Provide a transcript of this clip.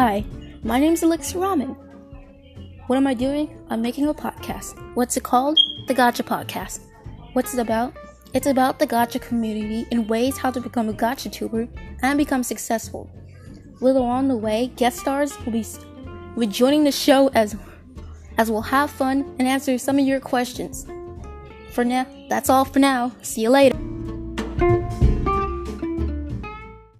Hi, my name is Elixir Ramen. What am I doing? I'm making a podcast. What's it called? The Gacha Podcast. What's it about? It's about the gacha community and ways how to become a gacha tuber and become successful. Little on the way, guest stars will be, will be joining the show as as we'll have fun and answer some of your questions. For now, that's all for now. See you later.